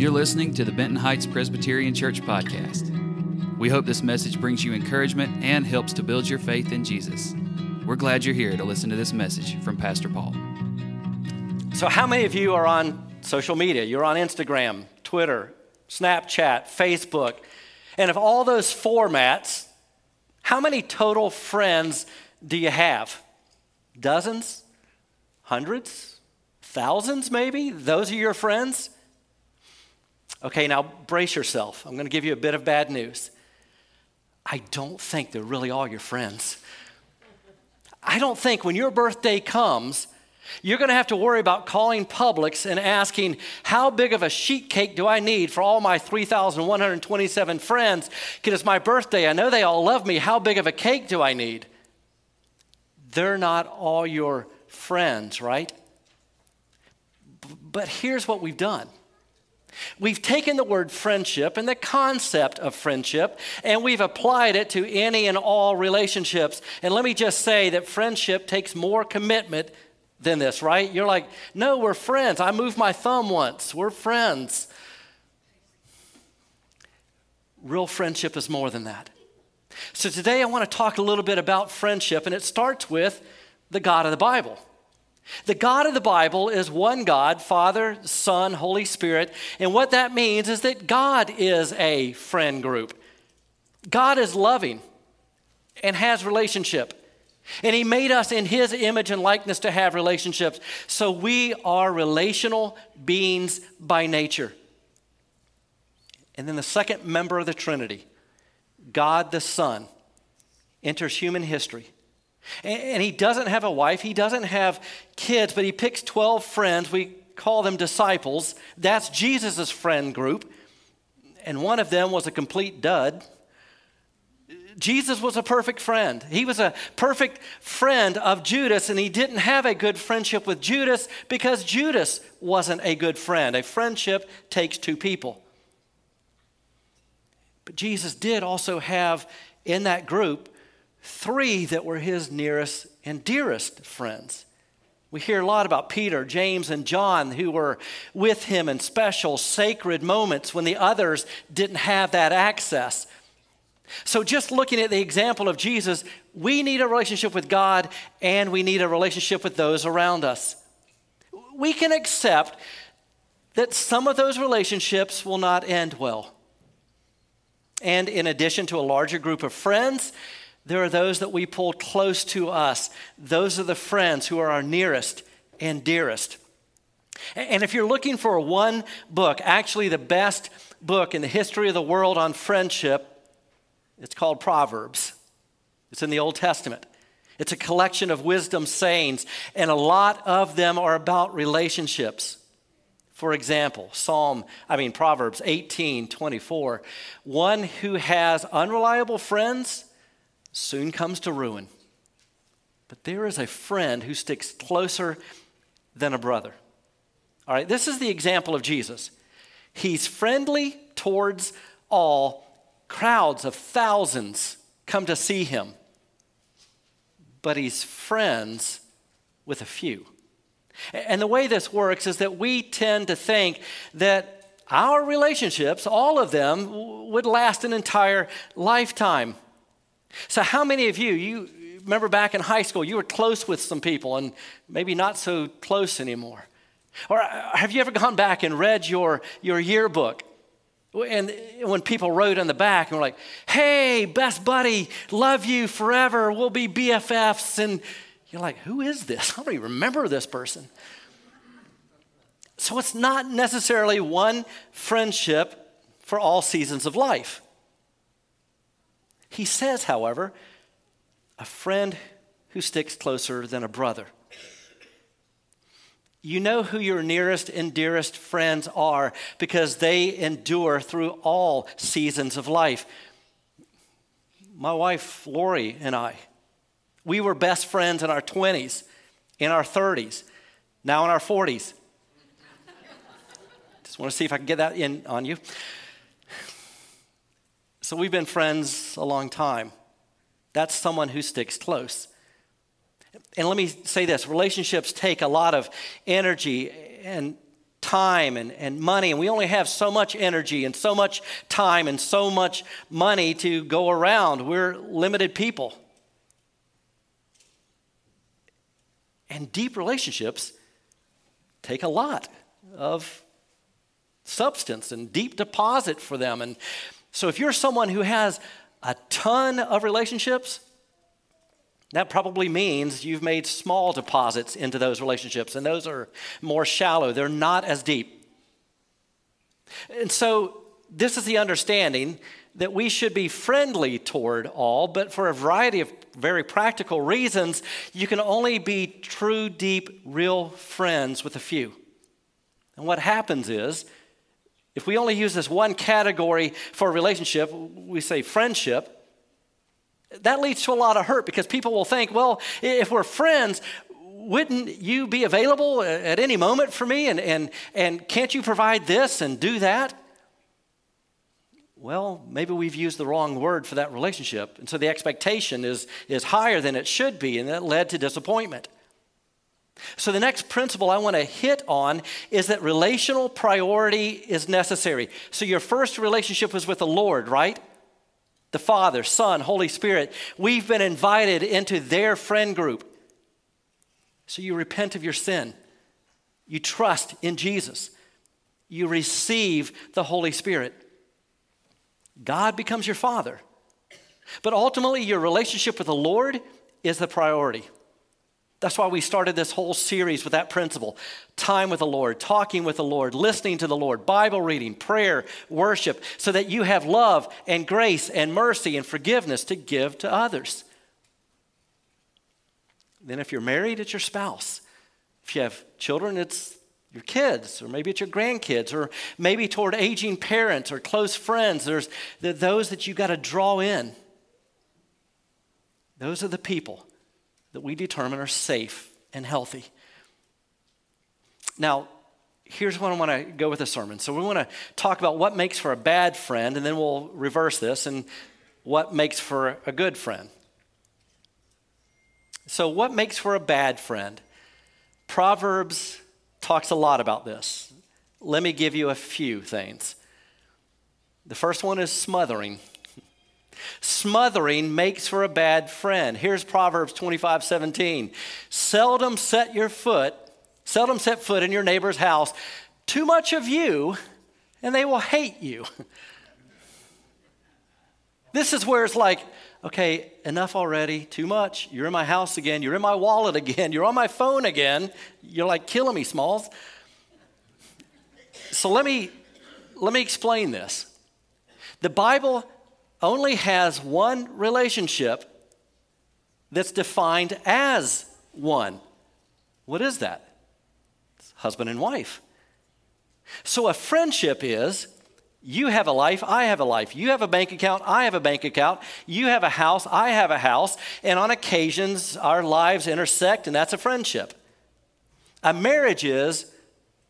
You're listening to the Benton Heights Presbyterian Church podcast. We hope this message brings you encouragement and helps to build your faith in Jesus. We're glad you're here to listen to this message from Pastor Paul. So, how many of you are on social media? You're on Instagram, Twitter, Snapchat, Facebook. And of all those formats, how many total friends do you have? Dozens? Hundreds? Thousands, maybe? Those are your friends? Okay, now brace yourself. I'm going to give you a bit of bad news. I don't think they're really all your friends. I don't think when your birthday comes, you're going to have to worry about calling Publix and asking, How big of a sheet cake do I need for all my 3,127 friends? Because it's my birthday. I know they all love me. How big of a cake do I need? They're not all your friends, right? But here's what we've done We've taken the word friendship and the concept of friendship and we've applied it to any and all relationships. And let me just say that friendship takes more commitment than this, right? You're like, no, we're friends. I moved my thumb once. We're friends. Real friendship is more than that. So today I want to talk a little bit about friendship, and it starts with the God of the Bible. The God of the Bible is one God, Father, Son, Holy Spirit. And what that means is that God is a friend group. God is loving and has relationship. And he made us in his image and likeness to have relationships. So we are relational beings by nature. And then the second member of the Trinity, God the Son, enters human history. And he doesn't have a wife, he doesn't have kids, but he picks 12 friends. We call them disciples. That's Jesus' friend group. And one of them was a complete dud. Jesus was a perfect friend. He was a perfect friend of Judas, and he didn't have a good friendship with Judas because Judas wasn't a good friend. A friendship takes two people. But Jesus did also have in that group three that were his nearest and dearest friends. We hear a lot about Peter, James, and John who were with him in special sacred moments when the others didn't have that access. So, just looking at the example of Jesus, we need a relationship with God and we need a relationship with those around us. We can accept that some of those relationships will not end well. And in addition to a larger group of friends, there are those that we pull close to us. Those are the friends who are our nearest and dearest. And if you're looking for one book, actually the best book in the history of the world on friendship, it's called Proverbs. It's in the Old Testament. It's a collection of wisdom sayings, and a lot of them are about relationships. For example, Psalm, I mean, Proverbs 18 24. One who has unreliable friends soon comes to ruin. But there is a friend who sticks closer than a brother. All right, this is the example of Jesus. He's friendly towards all. Crowds of thousands come to see him, but he's friends with a few. And the way this works is that we tend to think that our relationships, all of them, would last an entire lifetime. So, how many of you, you remember back in high school, you were close with some people and maybe not so close anymore? Or uh, have you ever gone back and read your, your yearbook? And when people wrote on the back and were like, hey, best buddy, love you forever, we'll be BFFs. And you're like, who is this? I don't even remember this person. So it's not necessarily one friendship for all seasons of life. He says, however, a friend who sticks closer than a brother. You know who your nearest and dearest friends are because they endure through all seasons of life. My wife, Lori, and I, we were best friends in our 20s, in our 30s, now in our 40s. Just want to see if I can get that in on you. So we've been friends a long time. That's someone who sticks close. And let me say this relationships take a lot of energy and time and, and money, and we only have so much energy and so much time and so much money to go around. We're limited people. And deep relationships take a lot of substance and deep deposit for them. And so if you're someone who has a ton of relationships, that probably means you've made small deposits into those relationships, and those are more shallow. They're not as deep. And so, this is the understanding that we should be friendly toward all, but for a variety of very practical reasons, you can only be true, deep, real friends with a few. And what happens is, if we only use this one category for a relationship, we say friendship, that leads to a lot of hurt because people will think, well, if we're friends, wouldn't you be available at any moment for me? And, and, and can't you provide this and do that? Well, maybe we've used the wrong word for that relationship. And so the expectation is, is higher than it should be, and that led to disappointment. So, the next principle I want to hit on is that relational priority is necessary. So, your first relationship was with the Lord, right? the Father, Son, Holy Spirit. We've been invited into their friend group. So you repent of your sin, you trust in Jesus, you receive the Holy Spirit. God becomes your Father. But ultimately, your relationship with the Lord is the priority. That's why we started this whole series with that principle time with the Lord, talking with the Lord, listening to the Lord, Bible reading, prayer, worship, so that you have love and grace and mercy and forgiveness to give to others. Then, if you're married, it's your spouse. If you have children, it's your kids, or maybe it's your grandkids, or maybe toward aging parents or close friends. There's those that you got to draw in. Those are the people that we determine are safe and healthy. Now, here's what I want to go with the sermon. So, we want to talk about what makes for a bad friend, and then we'll reverse this and what makes for a good friend. So, what makes for a bad friend? Proverbs talks a lot about this. Let me give you a few things. The first one is smothering. Smothering makes for a bad friend. Here's Proverbs 25 17. Seldom set your foot, seldom set foot in your neighbor's house. Too much of you, and they will hate you. This is where it's like, okay, enough already, too much. You're in my house again, you're in my wallet again, you're on my phone again. You're like killing me, Smalls. So let me let me explain this. The Bible only has one relationship that's defined as one. What is that? It's husband and wife. So a friendship is you have a life, I have a life. You have a bank account, I have a bank account. You have a house, I have a house. And on occasions, our lives intersect, and that's a friendship. A marriage is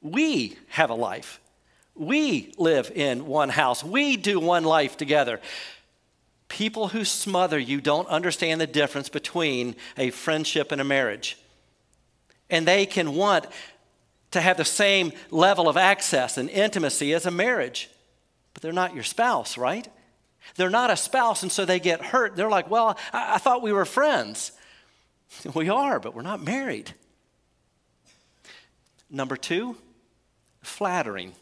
we have a life. We live in one house. We do one life together. People who smother you don't understand the difference between a friendship and a marriage. And they can want to have the same level of access and intimacy as a marriage, but they're not your spouse, right? They're not a spouse, and so they get hurt. They're like, Well, I, I thought we were friends. We are, but we're not married. Number two, flattering.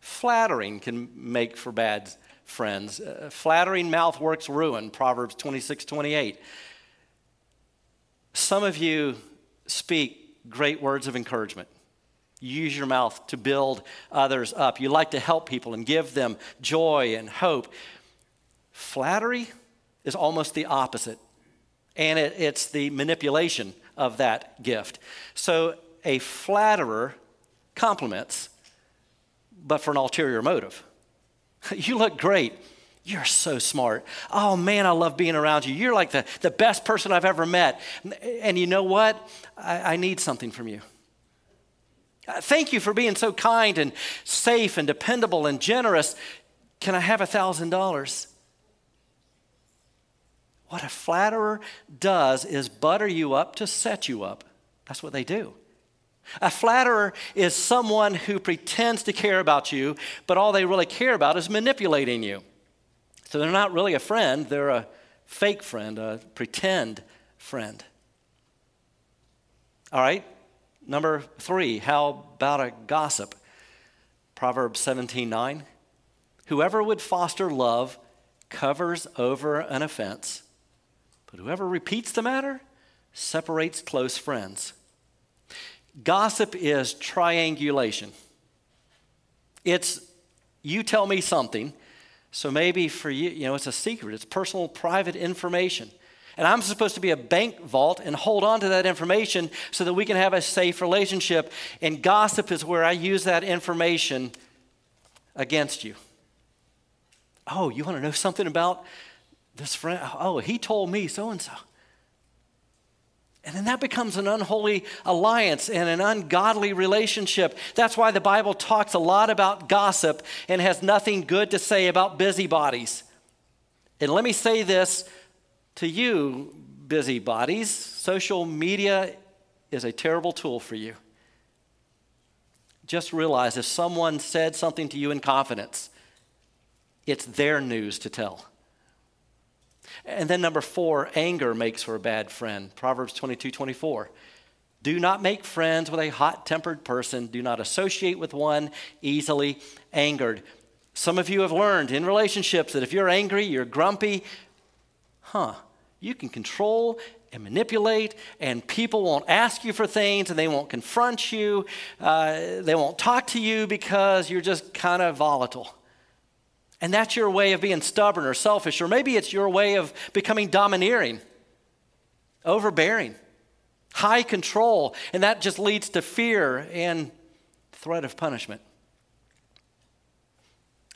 Flattering can make for bad friends. Uh, flattering mouth works ruin, Proverbs 26 28. Some of you speak great words of encouragement. You use your mouth to build others up. You like to help people and give them joy and hope. Flattery is almost the opposite, and it, it's the manipulation of that gift. So a flatterer compliments, but for an ulterior motive. You look great. You're so smart. Oh man, I love being around you. You're like the, the best person I've ever met. And you know what? I, I need something from you. Uh, thank you for being so kind and safe and dependable and generous. Can I have a thousand dollars? What a flatterer does is butter you up to set you up. That's what they do. A flatterer is someone who pretends to care about you, but all they really care about is manipulating you. So they're not really a friend, they're a fake friend, a pretend friend. All right, number three, how about a gossip? Proverbs 17 9. Whoever would foster love covers over an offense, but whoever repeats the matter separates close friends. Gossip is triangulation. It's you tell me something, so maybe for you, you know, it's a secret, it's personal, private information. And I'm supposed to be a bank vault and hold on to that information so that we can have a safe relationship. And gossip is where I use that information against you. Oh, you want to know something about this friend? Oh, he told me so and so. And then that becomes an unholy alliance and an ungodly relationship. That's why the Bible talks a lot about gossip and has nothing good to say about busybodies. And let me say this to you, busybodies social media is a terrible tool for you. Just realize if someone said something to you in confidence, it's their news to tell. And then number four, anger makes for a bad friend. Proverbs 22 24. Do not make friends with a hot tempered person. Do not associate with one easily angered. Some of you have learned in relationships that if you're angry, you're grumpy, huh, you can control and manipulate, and people won't ask you for things and they won't confront you. Uh, they won't talk to you because you're just kind of volatile. And that's your way of being stubborn or selfish, or maybe it's your way of becoming domineering, overbearing, high control, and that just leads to fear and threat of punishment.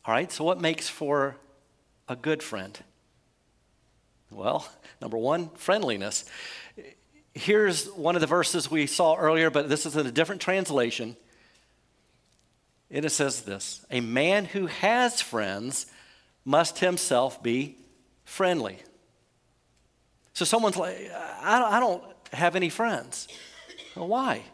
All right, so what makes for a good friend? Well, number one, friendliness. Here's one of the verses we saw earlier, but this is in a different translation. And it says this A man who has friends must himself be friendly. So someone's like, I don't have any friends. Well, why?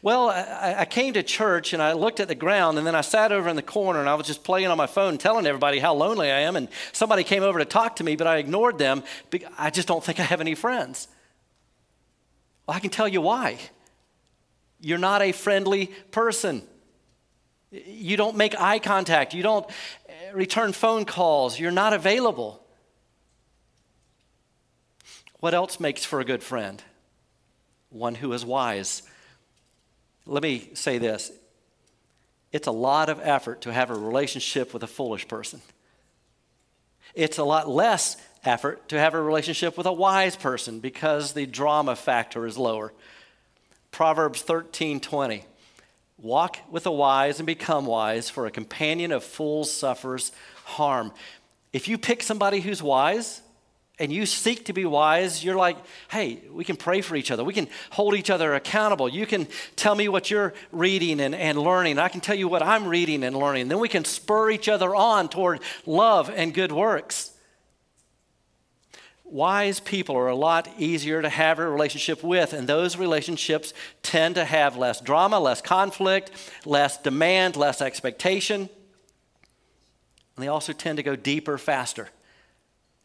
Well, I, came to church and I looked at the ground and then I sat over in the corner and I was just playing on my phone telling everybody how lonely I am. And somebody came over to talk to me, but I ignored them. I just don't think I have any friends. Well, I can tell you why. You're not a friendly person. You don't make eye contact. You don't return phone calls. You're not available. What else makes for a good friend? One who is wise. Let me say this it's a lot of effort to have a relationship with a foolish person. It's a lot less effort to have a relationship with a wise person because the drama factor is lower. Proverbs 13 20. Walk with the wise and become wise, for a companion of fools suffers harm. If you pick somebody who's wise and you seek to be wise, you're like, hey, we can pray for each other. We can hold each other accountable. You can tell me what you're reading and, and learning. I can tell you what I'm reading and learning. Then we can spur each other on toward love and good works wise people are a lot easier to have a relationship with, and those relationships tend to have less drama, less conflict, less demand, less expectation. And they also tend to go deeper faster.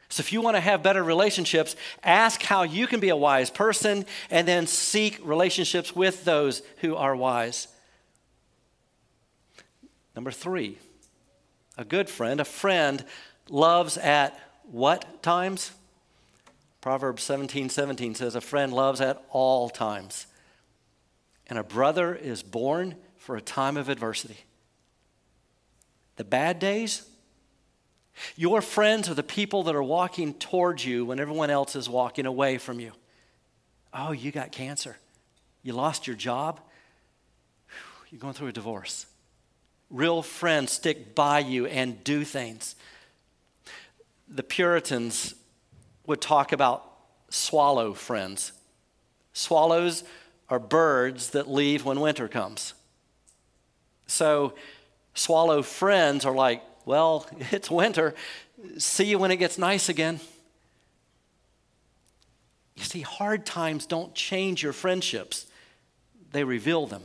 So, if you want to have better relationships, ask how you can be a wise person and then seek relationships with those who are wise. Number three, a good friend, a friend loves at what times? Proverbs 17 17 says, A friend loves at all times, and a brother is born for a time of adversity. The bad days, your friends are the people that are walking towards you when everyone else is walking away from you. Oh, you got cancer. You lost your job. You're going through a divorce. Real friends stick by you and do things. The Puritans would talk about swallow friends. Swallows are birds that leave when winter comes. So, swallow friends are like, well, it's winter. See you when it gets nice again. You see, hard times don't change your friendships, they reveal them.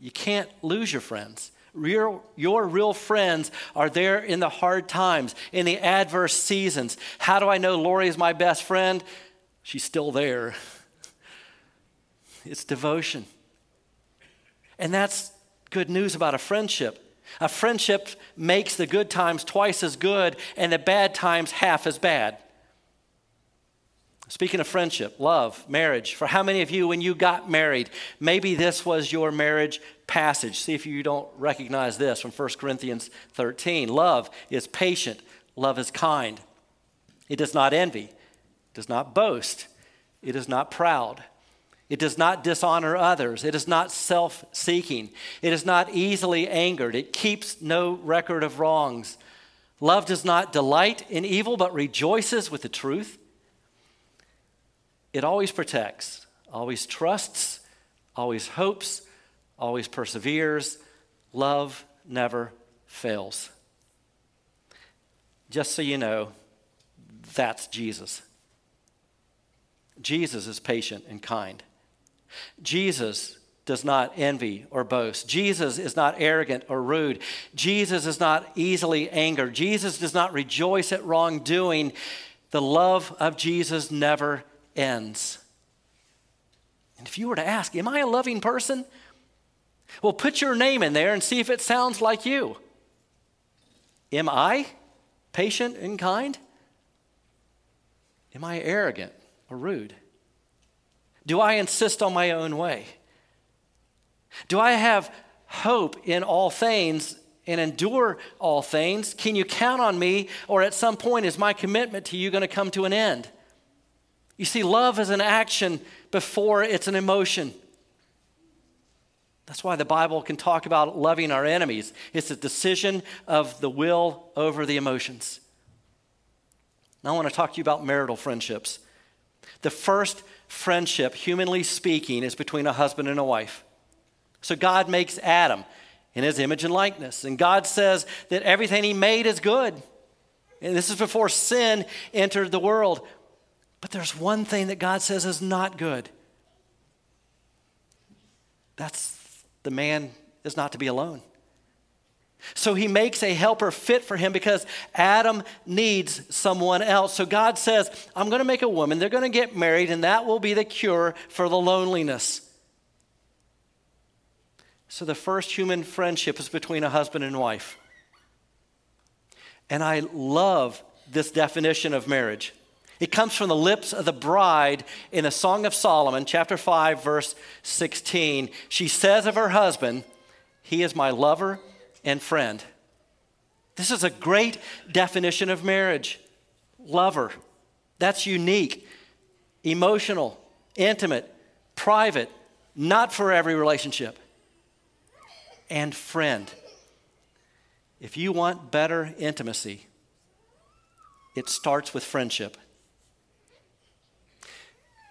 You can't lose your friends. Real, your real friends are there in the hard times, in the adverse seasons. How do I know Lori is my best friend? She's still there. It's devotion. And that's good news about a friendship. A friendship makes the good times twice as good and the bad times half as bad. Speaking of friendship, love, marriage, for how many of you, when you got married, maybe this was your marriage passage? See if you don't recognize this from 1 Corinthians 13. Love is patient, love is kind. It does not envy, does not boast, it is not proud. It does not dishonor others. It is not self seeking. It is not easily angered. It keeps no record of wrongs. Love does not delight in evil, but rejoices with the truth. It always protects, always trusts, always hopes, always perseveres. Love never fails. Just so you know, that's Jesus. Jesus is patient and kind. Jesus does not envy or boast. Jesus is not arrogant or rude. Jesus is not easily angered. Jesus does not rejoice at wrongdoing. The love of Jesus never ends. And if you were to ask, Am I a loving person? Well, put your name in there and see if it sounds like you. Am I patient and kind? Am I arrogant or rude? Do I insist on my own way? Do I have hope in all things and endure all things? Can you count on me, or at some point is my commitment to you going to come to an end? You see, love is an action before it's an emotion. That's why the Bible can talk about loving our enemies. It's a decision of the will over the emotions. Now, I want to talk to you about marital friendships. The first friendship, humanly speaking, is between a husband and a wife. So, God makes Adam in his image and likeness. And God says that everything he made is good. And this is before sin entered the world. But there's one thing that God says is not good. That's the man is not to be alone. So he makes a helper fit for him because Adam needs someone else. So God says, I'm going to make a woman, they're going to get married, and that will be the cure for the loneliness. So the first human friendship is between a husband and wife. And I love this definition of marriage. It comes from the lips of the bride in the Song of Solomon, chapter 5, verse 16. She says of her husband, He is my lover and friend. This is a great definition of marriage. Lover. That's unique, emotional, intimate, private, not for every relationship. And friend. If you want better intimacy, it starts with friendship.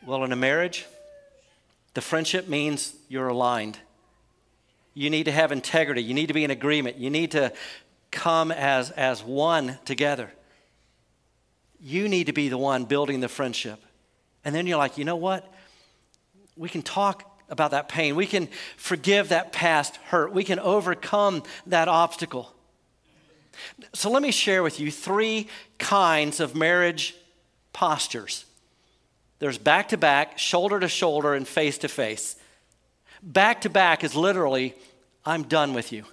Well, in a marriage, the friendship means you're aligned. You need to have integrity. You need to be in agreement. You need to come as, as one together. You need to be the one building the friendship. And then you're like, you know what? We can talk about that pain. We can forgive that past hurt. We can overcome that obstacle. So let me share with you three kinds of marriage postures there's back to back, shoulder to shoulder, and face to face. Back to back is literally, I'm done with you.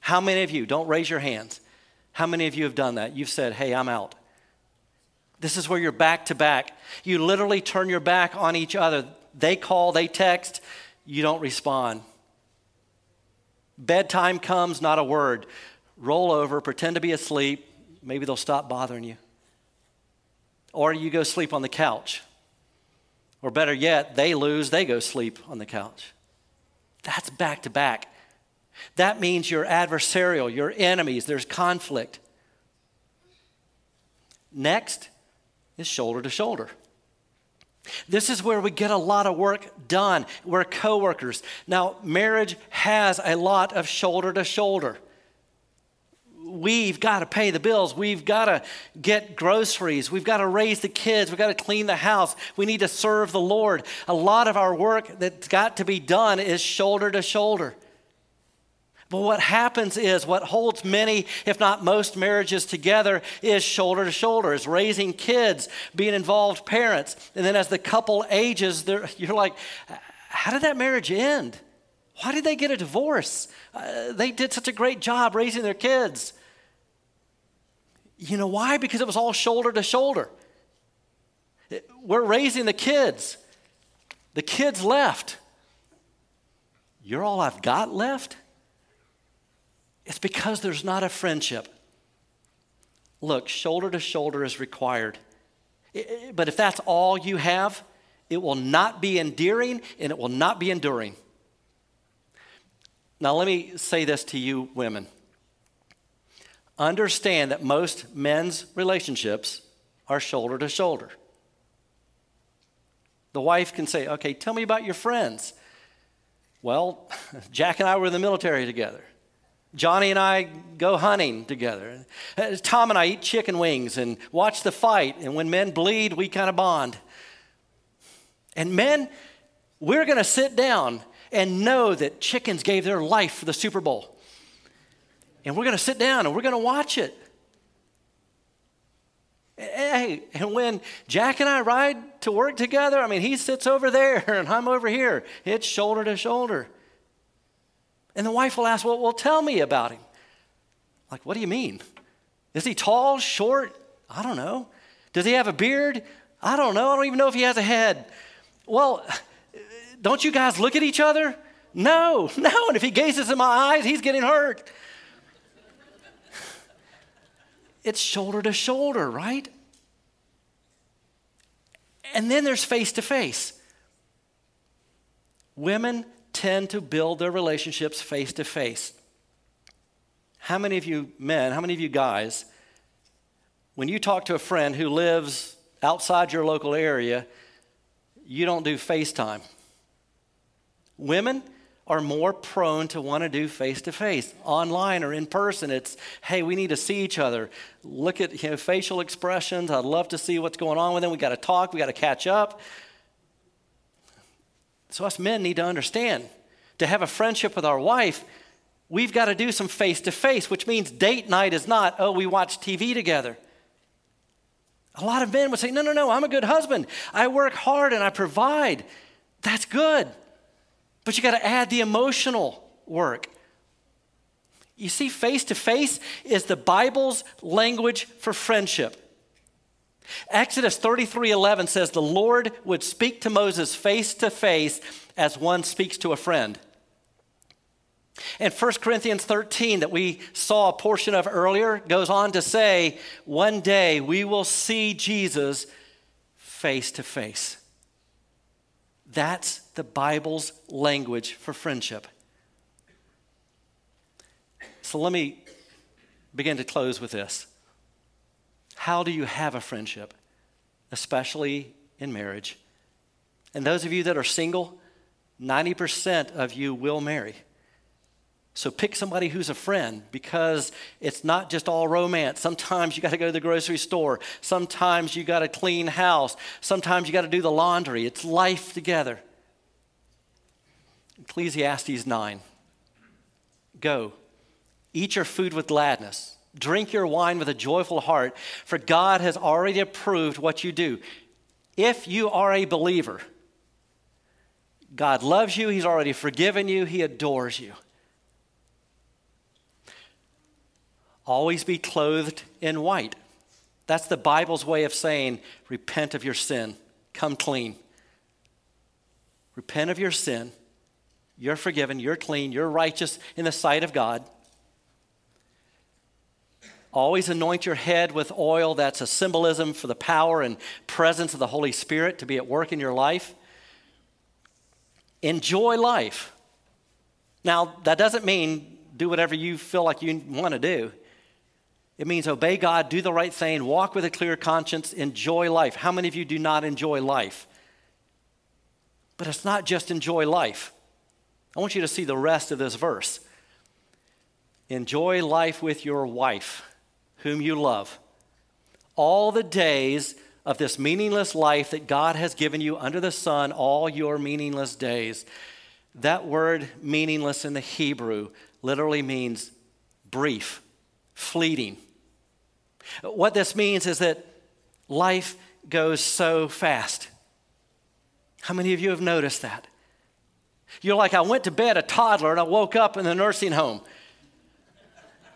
How many of you, don't raise your hands, how many of you have done that? You've said, hey, I'm out. This is where you're back to back. You literally turn your back on each other. They call, they text, you don't respond. Bedtime comes, not a word. Roll over, pretend to be asleep. Maybe they'll stop bothering you or you go sleep on the couch. Or better yet, they lose, they go sleep on the couch. That's back to back. That means you're adversarial, you're enemies, there's conflict. Next is shoulder to shoulder. This is where we get a lot of work done. We're coworkers. Now, marriage has a lot of shoulder to shoulder we've got to pay the bills. We've got to get groceries. We've got to raise the kids. We've got to clean the house. We need to serve the Lord. A lot of our work that's got to be done is shoulder to shoulder. But what happens is what holds many, if not most marriages together is shoulder to shoulder, is raising kids, being involved parents. And then as the couple ages, you're like, how did that marriage end? Why did they get a divorce? Uh, they did such a great job raising their kids. You know why? Because it was all shoulder to shoulder. We're raising the kids. The kids left. You're all I've got left? It's because there's not a friendship. Look, shoulder to shoulder is required. But if that's all you have, it will not be endearing and it will not be enduring. Now, let me say this to you, women. Understand that most men's relationships are shoulder to shoulder. The wife can say, Okay, tell me about your friends. Well, Jack and I were in the military together. Johnny and I go hunting together. Uh, Tom and I eat chicken wings and watch the fight. And when men bleed, we kind of bond. And men, we're going to sit down and know that chickens gave their life for the Super Bowl. And we're going to sit down and we're going to watch it. Hey, and when Jack and I ride to work together, I mean, he sits over there and I'm over here. It's shoulder to shoulder. And the wife will ask, Well, well tell me about him. Like, what do you mean? Is he tall, short? I don't know. Does he have a beard? I don't know. I don't even know if he has a head. Well, don't you guys look at each other? No, no. And if he gazes in my eyes, he's getting hurt. It's shoulder to shoulder, right? And then there's face to face. Women tend to build their relationships face to face. How many of you men, how many of you guys, when you talk to a friend who lives outside your local area, you don't do FaceTime? Women are more prone to want to do face to face, online or in person. It's, hey, we need to see each other. Look at you know, facial expressions. I'd love to see what's going on with them. We got to talk. We got to catch up. So, us men need to understand to have a friendship with our wife, we've got to do some face to face, which means date night is not, oh, we watch TV together. A lot of men would say, no, no, no, I'm a good husband. I work hard and I provide. That's good. But you got to add the emotional work. You see, face to face is the Bible's language for friendship. Exodus 33 11 says, The Lord would speak to Moses face to face as one speaks to a friend. And 1 Corinthians 13, that we saw a portion of earlier, goes on to say, One day we will see Jesus face to face. That's the Bible's language for friendship. So let me begin to close with this. How do you have a friendship, especially in marriage? And those of you that are single, 90% of you will marry. So pick somebody who's a friend because it's not just all romance. Sometimes you got to go to the grocery store. Sometimes you got to clean house. Sometimes you got to do the laundry. It's life together. Ecclesiastes 9. Go, eat your food with gladness, drink your wine with a joyful heart, for God has already approved what you do. If you are a believer, God loves you, He's already forgiven you, He adores you. Always be clothed in white. That's the Bible's way of saying, repent of your sin, come clean. Repent of your sin. You're forgiven, you're clean, you're righteous in the sight of God. Always anoint your head with oil. That's a symbolism for the power and presence of the Holy Spirit to be at work in your life. Enjoy life. Now, that doesn't mean do whatever you feel like you want to do. It means obey God, do the right thing, walk with a clear conscience, enjoy life. How many of you do not enjoy life? But it's not just enjoy life. I want you to see the rest of this verse. enjoy life with your wife, whom you love, all the days of this meaningless life that God has given you under the sun, all your meaningless days. That word meaningless in the Hebrew literally means brief, fleeting. What this means is that life goes so fast. How many of you have noticed that? You're like, I went to bed a toddler and I woke up in the nursing home.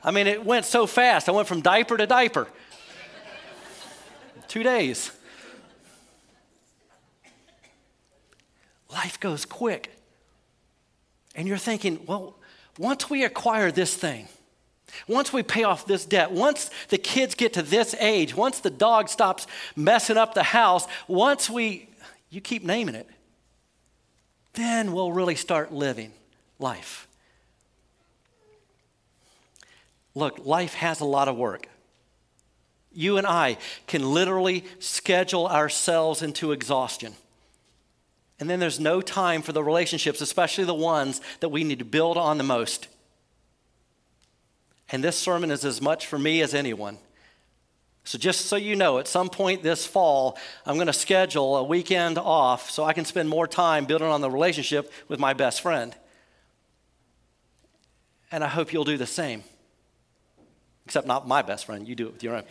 I mean, it went so fast. I went from diaper to diaper. Two days. Life goes quick. And you're thinking, well, once we acquire this thing, once we pay off this debt, once the kids get to this age, once the dog stops messing up the house, once we, you keep naming it, then we'll really start living life. Look, life has a lot of work. You and I can literally schedule ourselves into exhaustion. And then there's no time for the relationships, especially the ones that we need to build on the most. And this sermon is as much for me as anyone. So, just so you know, at some point this fall, I'm going to schedule a weekend off so I can spend more time building on the relationship with my best friend. And I hope you'll do the same. Except not my best friend, you do it with your own.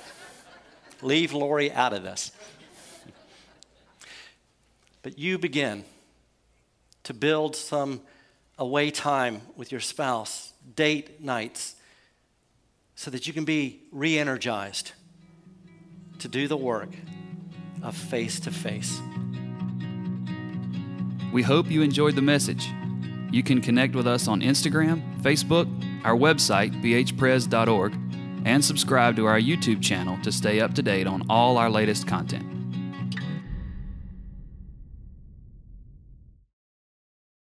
Leave Lori out of this. But you begin to build some away time with your spouse, date nights, so that you can be re energized to do the work of face to face. We hope you enjoyed the message. You can connect with us on Instagram, Facebook, our website, bhpres.org, and subscribe to our YouTube channel to stay up to date on all our latest content.